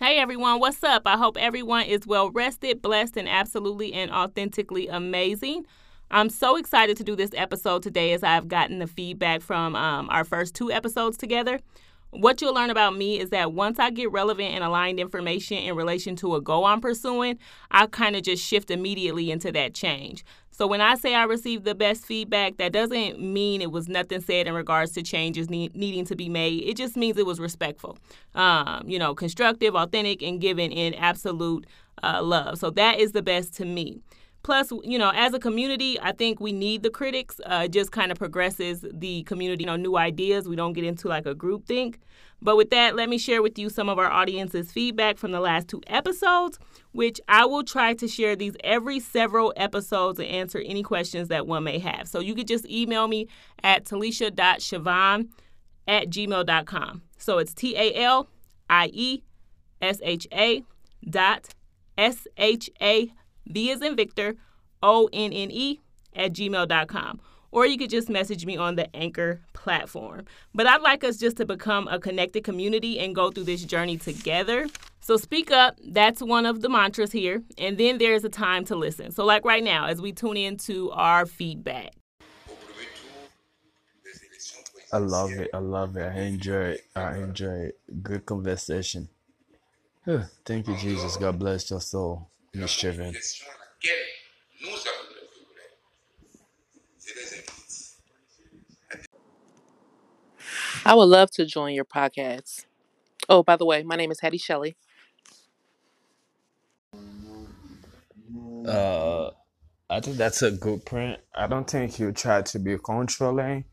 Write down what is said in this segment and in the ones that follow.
Hey everyone, what's up? I hope everyone is well rested, blessed, and absolutely and authentically amazing. I'm so excited to do this episode today as I've gotten the feedback from um, our first two episodes together. What you'll learn about me is that once I get relevant and aligned information in relation to a goal I'm pursuing, I kind of just shift immediately into that change. So when I say I received the best feedback, that doesn't mean it was nothing said in regards to changes ne- needing to be made. It just means it was respectful, um, you know, constructive, authentic, and given in absolute uh, love. So that is the best to me. Plus, you know, as a community, I think we need the critics. Uh, it just kind of progresses the community, you know, new ideas. We don't get into like a group think. But with that, let me share with you some of our audience's feedback from the last two episodes, which I will try to share these every several episodes and answer any questions that one may have. So you could just email me at taliesha.shavonne at gmail.com. So it's T A L I E S H A dot S H A V is in Victor, O N N E at gmail.com. Or you could just message me on the Anchor platform. But I'd like us just to become a connected community and go through this journey together. So speak up, that's one of the mantras here. And then there's a time to listen. So, like right now, as we tune into our feedback. I love it. I love it. I enjoy it. I enjoy it. Good conversation. Thank you, Jesus. God bless your soul. Mischieving. I would love to join your podcast. Oh, by the way, my name is Hattie Shelley. Uh, I think that's a good print. I don't think you try to be controlling.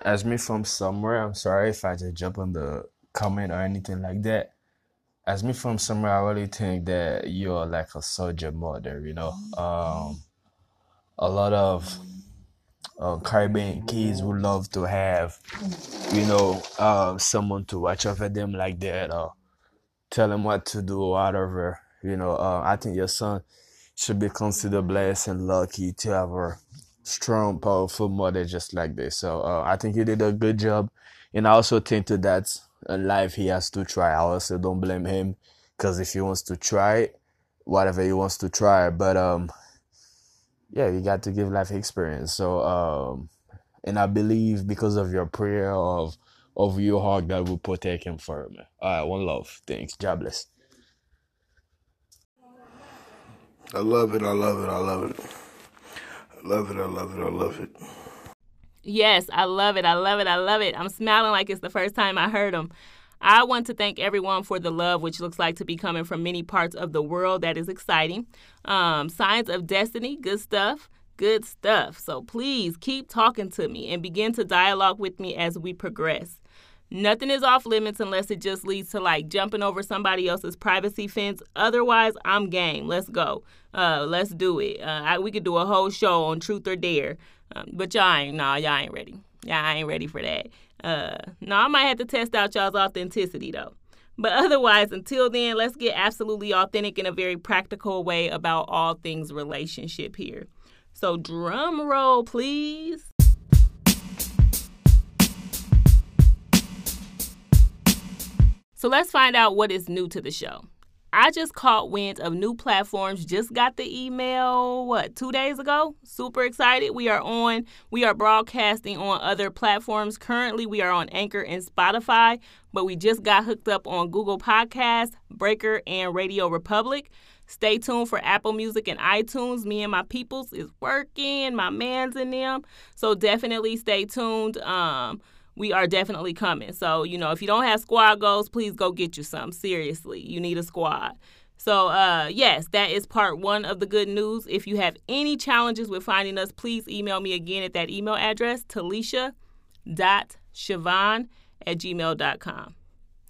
As me from somewhere, I'm sorry if I just jump on the comment or anything like that. As me from somewhere, I really think that you're like a soldier mother, you know. Um, a lot of uh, Caribbean kids would love to have, you know, uh, someone to watch over them like that or tell them what to do or whatever. You know, uh, I think your son should be considered blessed and lucky to have a strong, powerful mother just like this. So uh, I think he did a good job. And I also think that that's a life he has to try. I also don't blame him because if he wants to try whatever he wants to try, but um, yeah, you got to give life experience. So um, and I believe because of your prayer of of your heart, God will protect him for me. All right, one love. Thanks. God bless. I love it. I love it. I love it. I love it. I love it. I love it. Yes, I love it. I love it. I love it. I'm smiling like it's the first time I heard them. I want to thank everyone for the love, which looks like to be coming from many parts of the world. That is exciting. Um, signs of destiny, good stuff, good stuff. So please keep talking to me and begin to dialogue with me as we progress. Nothing is off limits unless it just leads to like jumping over somebody else's privacy fence. Otherwise, I'm game. Let's go. Uh, let's do it. Uh, I, we could do a whole show on truth or dare. Um, but y'all ain't, nah, y'all ain't ready. Y'all ain't ready for that. Uh, no, I might have to test out y'all's authenticity though. But otherwise, until then, let's get absolutely authentic in a very practical way about all things relationship here. So, drum roll, please. So, let's find out what is new to the show. I just caught wind of new platforms. Just got the email, what, two days ago? Super excited. We are on, we are broadcasting on other platforms. Currently, we are on Anchor and Spotify, but we just got hooked up on Google Podcasts, Breaker, and RadioPublic. Stay tuned for Apple Music and iTunes. Me and my peoples is working, my man's in them. So definitely stay tuned. Um, we are definitely coming. So, you know, if you don't have squad goals, please go get you some. Seriously, you need a squad. So, uh, yes, that is part one of the good news. If you have any challenges with finding us, please email me again at that email address, taliesha.shavonne at gmail.com.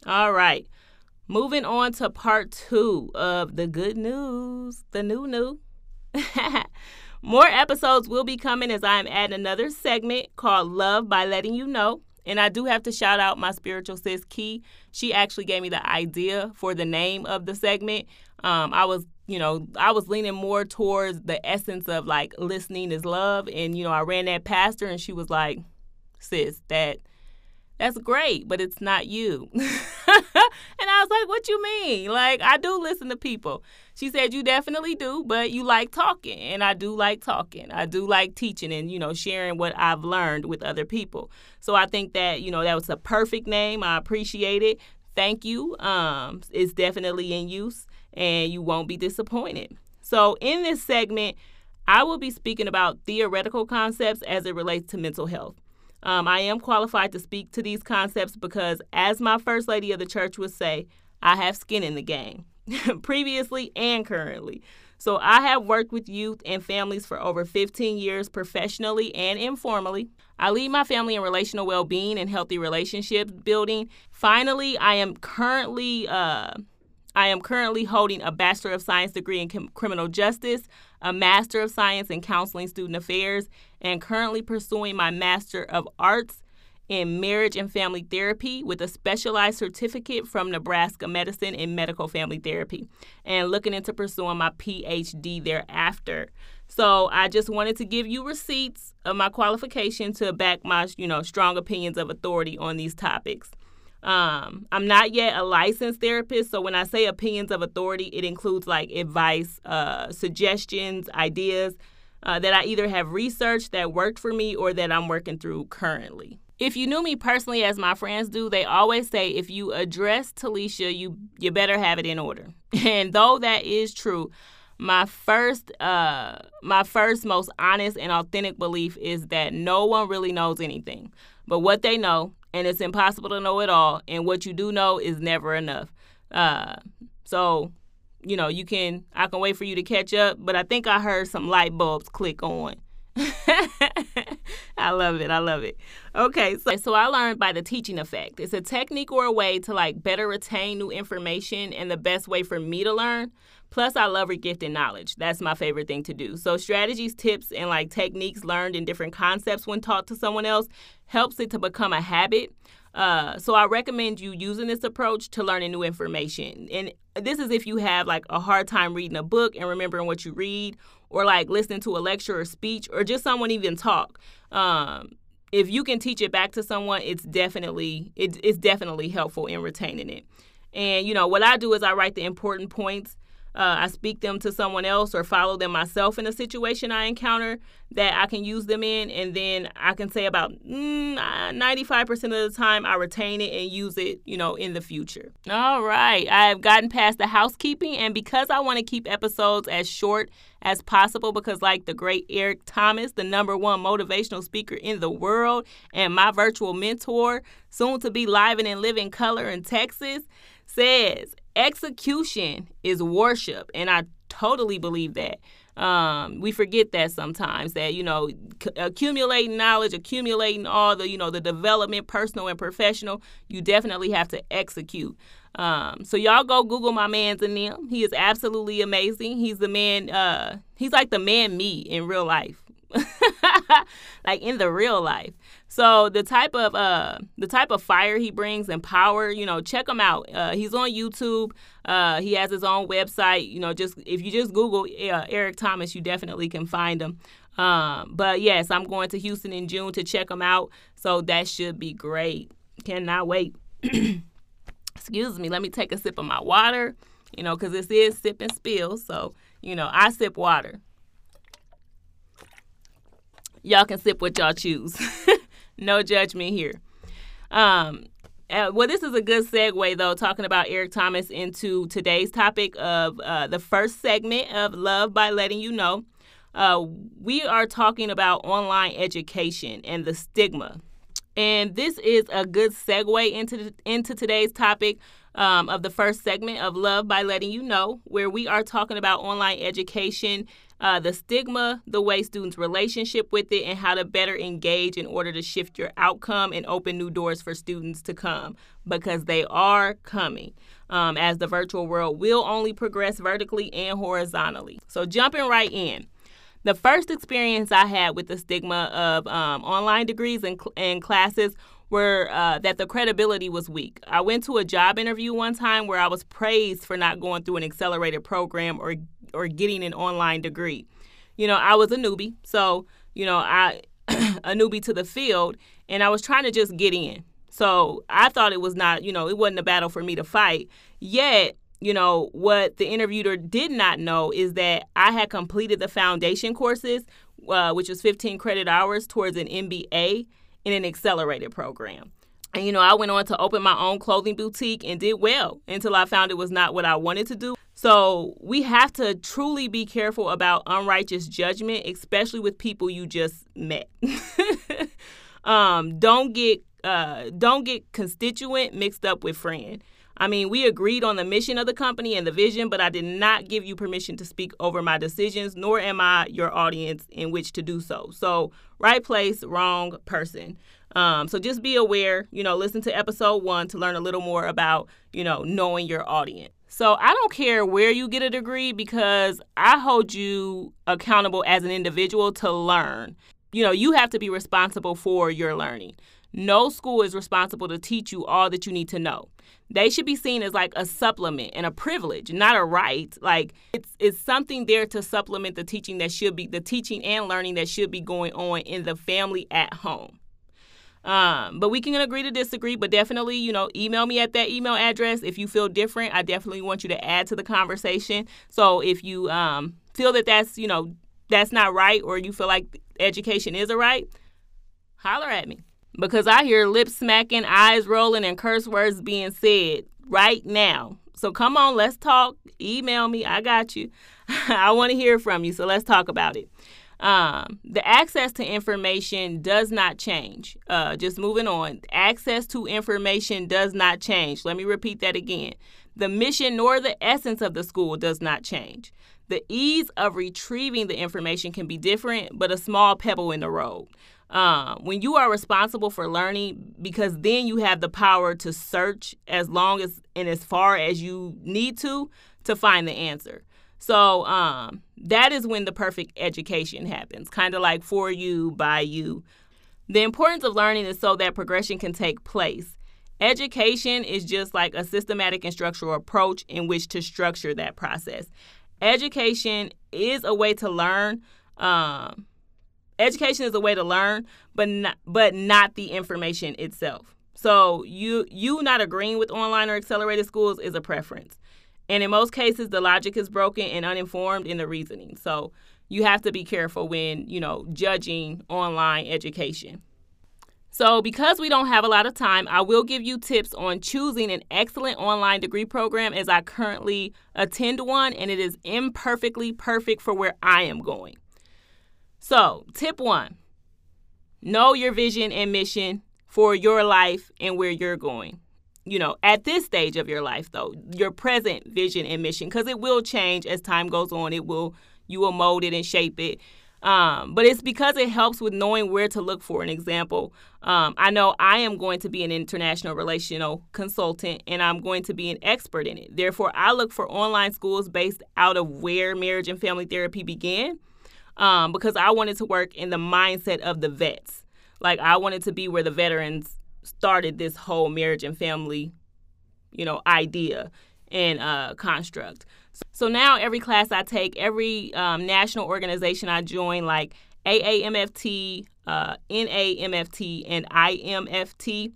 All right. Moving on to part two of the good news, the new new. More episodes will be coming as I am adding another segment called Love by Letting You Know. And I do have to shout out my spiritual sis, Key. She actually gave me the idea for the name of the segment. Um, I was, you know, I was leaning more towards the essence of like listening is love. And, you know, I ran that past her and she was like, sis, that That's great, but it's not you. and I was like, What you mean? Like, I do listen to people. She said, You definitely do, but you like talking. And I do like talking. I do like teaching and, you know, sharing what I've learned with other people. So I think that, you know, that was a perfect name. I appreciate it. Thank you. Um, it's definitely in use and you won't be disappointed. So, in this segment, I will be speaking about theoretical concepts as it relates to mental health. Um, I am qualified to speak to these concepts because, as my first lady of the church would say, I have skin in the game, previously and currently. So, I have worked with youth and families for over 15 years professionally and informally. I lead my family in relational well being and healthy relationships building. Finally, I am currently. Uh, I am currently holding a Bachelor of Science degree in Criminal Justice, a Master of Science in Counseling Student Affairs, and currently pursuing my Master of Arts in Marriage and Family Therapy with a specialized certificate from Nebraska Medicine in Medical Family Therapy, and looking into pursuing my PhD thereafter. So I just wanted to give you receipts of my qualification to back my, you know, strong opinions of authority on these topics. Um, I'm not yet a licensed therapist, so when I say opinions of authority, it includes like advice, uh, suggestions, ideas uh, that I either have researched that worked for me or that I'm working through currently. If you knew me personally, as my friends do, they always say if you address Taliesha, you you better have it in order. And though that is true, my first uh my first most honest and authentic belief is that no one really knows anything. But what they know, and it's impossible to know it all, and what you do know is never enough. Uh so you know, you can I can wait for you to catch up, but I think I heard some light bulbs click on. I love it. I love it. Okay, so so I learned by the teaching effect. It's a technique or a way to like better retain new information and the best way for me to learn. Plus, I love regifting knowledge. That's my favorite thing to do. So, strategies, tips, and like techniques learned in different concepts when taught to someone else helps it to become a habit. Uh, so I recommend you using this approach to learning new information. And this is if you have like a hard time reading a book and remembering what you read, or like listening to a lecture or speech, or just someone even talk. Um, if you can teach it back to someone, it's definitely it, it's definitely helpful in retaining it. And you know what I do is I write the important points uh, I speak them to someone else or follow them myself in a situation I encounter that I can use them in, and then I can say about mm, 95% of the time I retain it and use it, you know, in the future. All right, I've gotten past the housekeeping, and because I want to keep episodes as short as possible, because like the great Eric Thomas, the number one motivational speaker in the world, and my virtual mentor, soon to be live and in living color in Texas, says execution is worship and i totally believe that. Um, we forget that sometimes that you know c- accumulating knowledge accumulating all the you know the development personal and professional you definitely have to execute. Um, so y'all go google my man's and he is absolutely amazing. He's the man uh, he's like the man me in real life like in the real life so the type of uh the type of fire he brings and power, you know, check him out. Uh, he's on YouTube. Uh, he has his own website. You know, just if you just Google uh, Eric Thomas, you definitely can find him. Um, but yes, I'm going to Houston in June to check him out. So that should be great. Cannot wait. Excuse me. Let me take a sip of my water. You know, because this is sip and spill. So you know, I sip water. Y'all can sip what y'all choose. no judgment here. Um, uh, well, this is a good segue, though, talking about Eric Thomas into today's topic of uh, the first segment of Love by Letting You Know. Uh, we are talking about online education and the stigma. And this is a good segue into, into today's topic um, of the first segment of Love by Letting You Know, where we are talking about online education uh, the stigma, the way students' relationship with it, and how to better engage in order to shift your outcome and open new doors for students to come because they are coming. Um, as the virtual world will only progress vertically and horizontally. So, jumping right in. The first experience I had with the stigma of um, online degrees and, and classes were uh, that the credibility was weak. I went to a job interview one time where I was praised for not going through an accelerated program or or getting an online degree. You know, I was a newbie, so you know, I a newbie to the field, and I was trying to just get in. So I thought it was not, you know, it wasn't a battle for me to fight. Yet, you know, what the interviewer did not know is that I had completed the foundation courses, uh, which was 15 credit hours towards an MBA in an accelerated program. And, you know, I went on to open my own clothing boutique and did well until I found it was not what I wanted to do. So we have to truly be careful about unrighteous judgment, especially with people you just met. um, don't get uh, don't get constituent mixed up with friend. I mean, we agreed on the mission of the company and the vision, but I did not give you permission to speak over my decisions, nor am I your audience in which to do so. So, right place, wrong person. Um, so just be aware, you know, listen to episode one to learn a little more about, you know, knowing your audience. So I don't care where you get a degree because I hold you accountable as an individual to learn. You know, you have to be responsible for your learning. No school is responsible to teach you all that you need to know. They should be seen as like a supplement and a privilege, not a right. Like it's it's something there to supplement the teaching that should be the teaching and learning that should be going on in the family at home. Um, but we can agree to disagree, but definitely, you know, email me at that email address if you feel different. I definitely want you to add to the conversation. So if you um, feel that that's, you know, that's not right or you feel like education is a right, holler at me because I hear lips smacking, eyes rolling, and curse words being said right now. So come on, let's talk. Email me. I got you. I want to hear from you. So let's talk about it. Um, the access to information does not change. Uh, just moving on. Access to information does not change. Let me repeat that again. The mission nor the essence of the school does not change. The ease of retrieving the information can be different, but a small pebble in the road. Um, when you are responsible for learning, because then you have the power to search as long as and as far as you need to to find the answer. So um, that is when the perfect education happens, kind of like for you, by you. The importance of learning is so that progression can take place. Education is just like a systematic and structural approach in which to structure that process. Education is a way to learn. Um, education is a way to learn, but not, but not the information itself. So you you not agreeing with online or accelerated schools is a preference. And in most cases, the logic is broken and uninformed in the reasoning. So you have to be careful when, you know, judging online education. So, because we don't have a lot of time, I will give you tips on choosing an excellent online degree program as I currently attend one and it is imperfectly perfect for where I am going. So, tip one know your vision and mission for your life and where you're going you know, at this stage of your life, though, your present vision and mission, because it will change as time goes on. It will, you will mold it and shape it. Um, but it's because it helps with knowing where to look for an example. Um, I know I am going to be an international relational consultant and I'm going to be an expert in it. Therefore, I look for online schools based out of where marriage and family therapy began um, because I wanted to work in the mindset of the vets. Like, I wanted to be where the veterans started this whole marriage and family, you know, idea and uh, construct. So now every class I take, every um, national organization I join, like AAMFT, uh, NAMFT, and IMFT,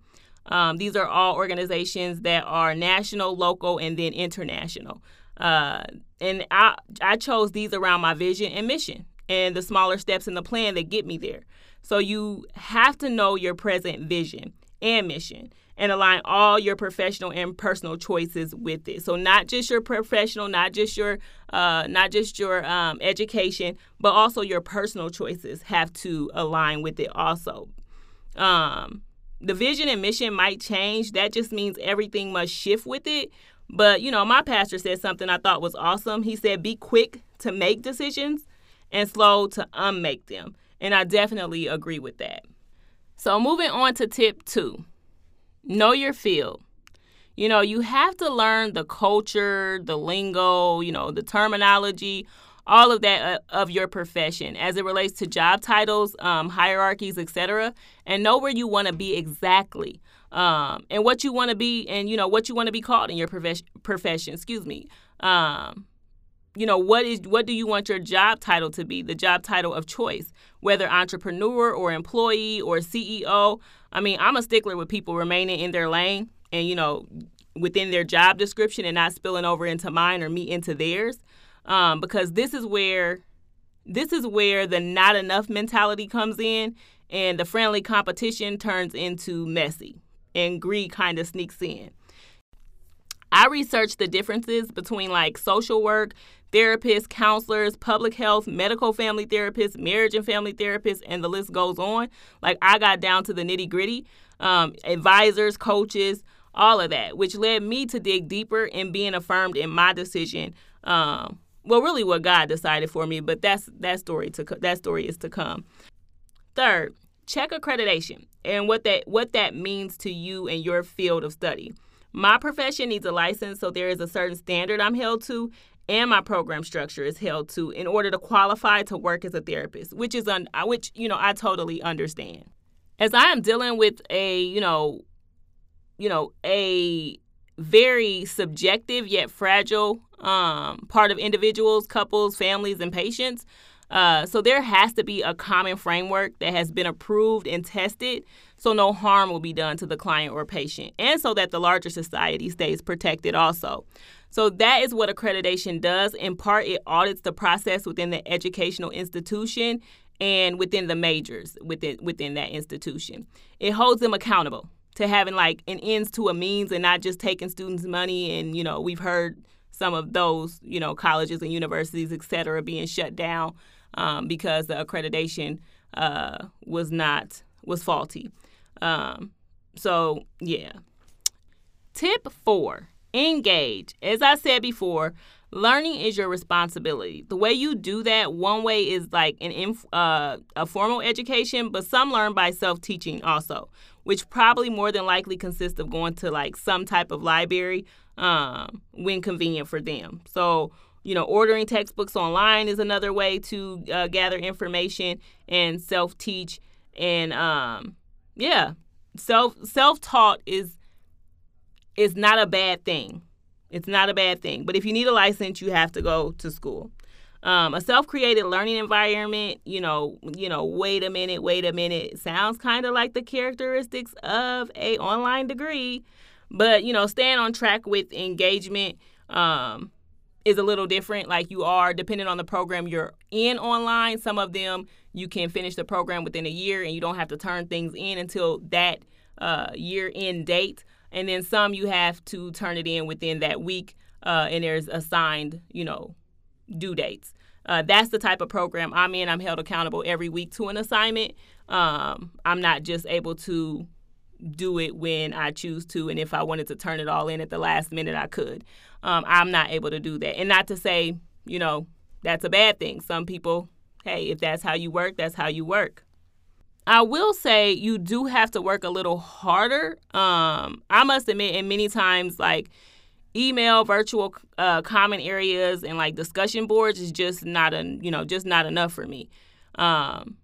um, these are all organizations that are national, local, and then international. Uh, and I, I chose these around my vision and mission and the smaller steps in the plan that get me there. So you have to know your present vision and mission and align all your professional and personal choices with it. So not just your professional, not just your uh, not just your um, education, but also your personal choices have to align with it also. Um, the vision and mission might change. That just means everything must shift with it. But you know, my pastor said something I thought was awesome. He said, "Be quick to make decisions and slow to unmake them." And I definitely agree with that. So, moving on to tip two know your field. You know, you have to learn the culture, the lingo, you know, the terminology, all of that uh, of your profession as it relates to job titles, um, hierarchies, etc., and know where you want to be exactly. Um, and what you want to be, and you know what you want to be called in your profession. Profession, excuse me. Um, you know what is what do you want your job title to be the job title of choice whether entrepreneur or employee or ceo i mean i'm a stickler with people remaining in their lane and you know within their job description and not spilling over into mine or me into theirs. Um, because this is where this is where the not enough mentality comes in and the friendly competition turns into messy and greed kind of sneaks in I researched the differences between like social work, therapists, counselors, public health, medical family therapists, marriage and family therapists, and the list goes on. Like I got down to the nitty gritty, um, advisors, coaches, all of that, which led me to dig deeper and being affirmed in my decision. Um, well, really, what God decided for me, but that's that story to that story is to come. Third, check accreditation and what that what that means to you and your field of study. My profession needs a license, so there is a certain standard I'm held to, and my program structure is held to in order to qualify to work as a therapist, which is un- which you know I totally understand. As I am dealing with a you know, you know a very subjective yet fragile um, part of individuals, couples, families, and patients. Uh, so there has to be a common framework that has been approved and tested so no harm will be done to the client or patient, and so that the larger society stays protected also. So that is what accreditation does. In part, it audits the process within the educational institution and within the majors within within that institution. It holds them accountable to having like an ends to a means and not just taking students' money. And you know, we've heard some of those you know colleges and universities, et cetera, being shut down um, because the accreditation uh, was not was faulty. Um, so yeah. Tip four: engage. As I said before, learning is your responsibility. The way you do that, one way is like an inf- uh, a formal education, but some learn by self teaching also, which probably more than likely consists of going to like some type of library um, when convenient for them. So you know, ordering textbooks online is another way to uh, gather information and self teach. And um, yeah, self self taught is is not a bad thing. It's not a bad thing. But if you need a license, you have to go to school. Um, a self-created learning environment, you know, you know, wait a minute, wait a minute, sounds kind of like the characteristics of a online degree, but you know, staying on track with engagement um, is a little different. Like you are, depending on the program you're in online, some of them you can finish the program within a year and you don't have to turn things in until that uh, year end date. And then some you have to turn it in within that week uh, and there's assigned, you know, due dates. Uh, that's the type of program I'm in. I'm held accountable every week to an assignment. Um, I'm not just able to do it when I choose to, and if I wanted to turn it all in at the last minute, I could. Um, I'm not able to do that. And not to say, you know, that's a bad thing. Some people, hey, if that's how you work, that's how you work. I will say you do have to work a little harder. Um, I must admit, and many times, like email, virtual uh, common areas, and like discussion boards is just not a you know just not enough for me. Um,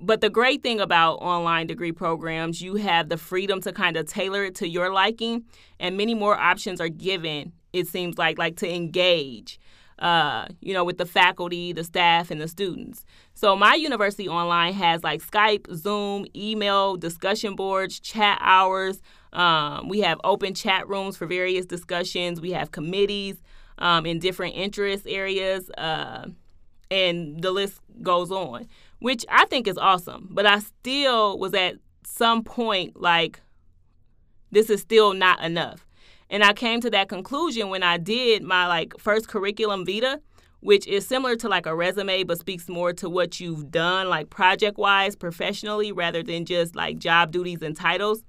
but the great thing about online degree programs, you have the freedom to kind of tailor it to your liking, and many more options are given. It seems like like to engage, uh, you know, with the faculty, the staff, and the students. So my university online has like Skype, Zoom, email, discussion boards, chat hours. Um, we have open chat rooms for various discussions. We have committees um, in different interest areas, uh, and the list goes on which I think is awesome. But I still was at some point like, this is still not enough. And I came to that conclusion when I did my like first curriculum vita, which is similar to like a resume but speaks more to what you've done like project wise professionally rather than just like job duties and titles.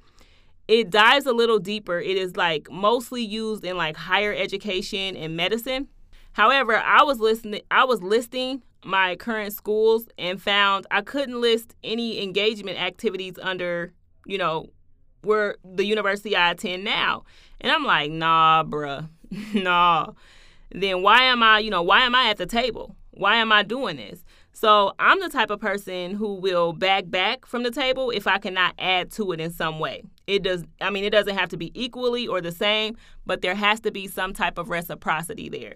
It dives a little deeper. It is like mostly used in like higher education and medicine. However, I was listening I was listing my current schools and found I couldn't list any engagement activities under, you know, where the university I attend now. And I'm like, nah, bruh, nah. Then why am I, you know, why am I at the table? Why am I doing this? So I'm the type of person who will back back from the table if I cannot add to it in some way. It does I mean it doesn't have to be equally or the same, but there has to be some type of reciprocity there.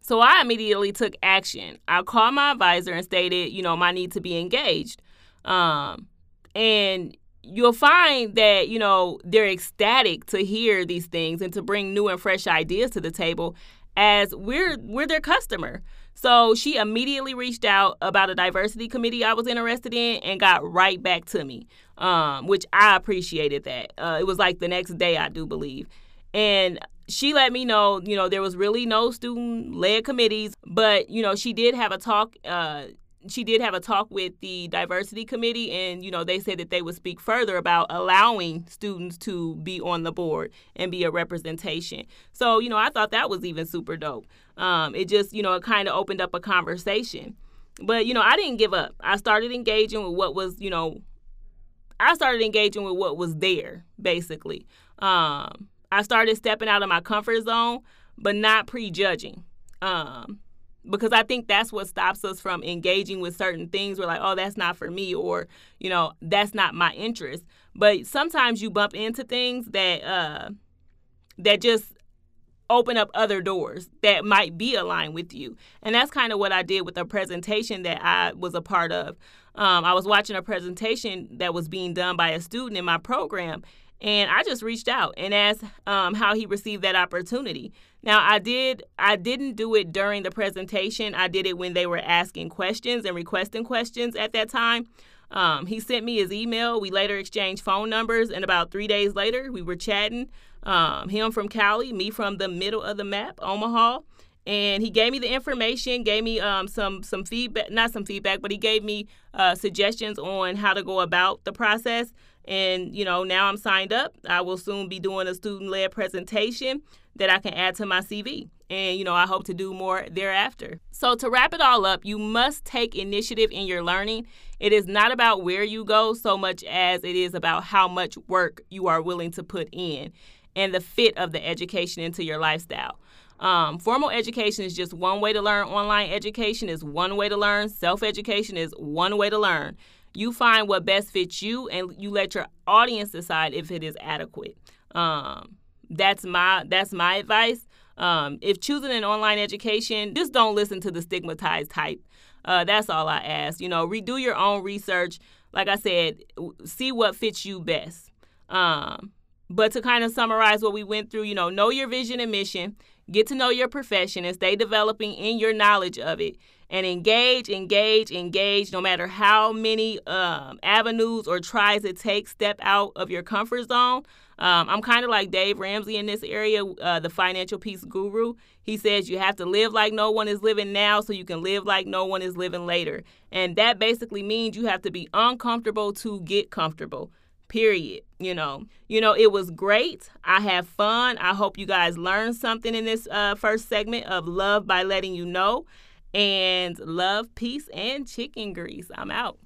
So I immediately took action. I called my advisor and stated, you know, my need to be engaged. Um, and you'll find that, you know, they're ecstatic to hear these things and to bring new and fresh ideas to the table as we're we're their customer. So she immediately reached out about a diversity committee I was interested in and got right back to me, um, which I appreciated that. Uh, it was like the next day, I do believe. And she let me know, you know, there was really no student led committees, but, you know, she did have a talk. Uh, she did have a talk with the diversity committee and you know they said that they would speak further about allowing students to be on the board and be a representation. So you know i thought that was even super dope. Um, it just you know it kind of opened up a conversation. But you know i didn't give up. I started engaging with what was you know i started engaging with what was there basically. Um, I started stepping out of my comfort zone, but not prejudging. Um, because I think that's what stops us from engaging with certain things. We're like, oh, that's not for me, or you know, that's not my interest. But sometimes you bump into things that uh, that just open up other doors that might be aligned with you, and that's kind of what I did with a presentation that I was a part of. Um, I was watching a presentation that was being done by a student in my program, and I just reached out and asked um, how he received that opportunity. Now I did I didn't do it during the presentation. I did it when they were asking questions and requesting questions at that time. Um, he sent me his email. We later exchanged phone numbers, and about three days later, we were chatting. Um, him from Cali, me from the middle of the map, Omaha, and he gave me the information, gave me um, some some feedback, not some feedback, but he gave me uh, suggestions on how to go about the process. And, you know, now I'm signed up. I will soon be doing a student led presentation that I can add to my CV. And, you know, I hope to do more thereafter. So, to wrap it all up, you must take initiative in your learning. It is not about where you go so much as it is about how much work you are willing to put in and the fit of the education into your lifestyle. Um, formal education is just one way to learn. Online education is one way to learn. Self education is one way to learn. You find what best fits you, and you let your audience decide if it is adequate. Um, that's my that's my advice. Um, if choosing an online education, just don't listen to the stigmatized type. Uh, that's all I ask. You know, redo your own research. Like I said, see what fits you best. Um, but to kind of summarize what we went through, you know, know your vision and mission, get to know your profession, and stay developing in your knowledge of it and engage, engage, engage. No matter how many um, avenues or tries it takes, step out of your comfort zone. Um, I'm kind of like Dave Ramsey in this area, uh, the financial peace guru. He says you have to live like no one is living now so you can live like no one is living later. And that basically means you have to be uncomfortable to get comfortable period you know you know it was great i have fun i hope you guys learned something in this uh, first segment of love by letting you know and love, peace, and chicken grease. I'm out.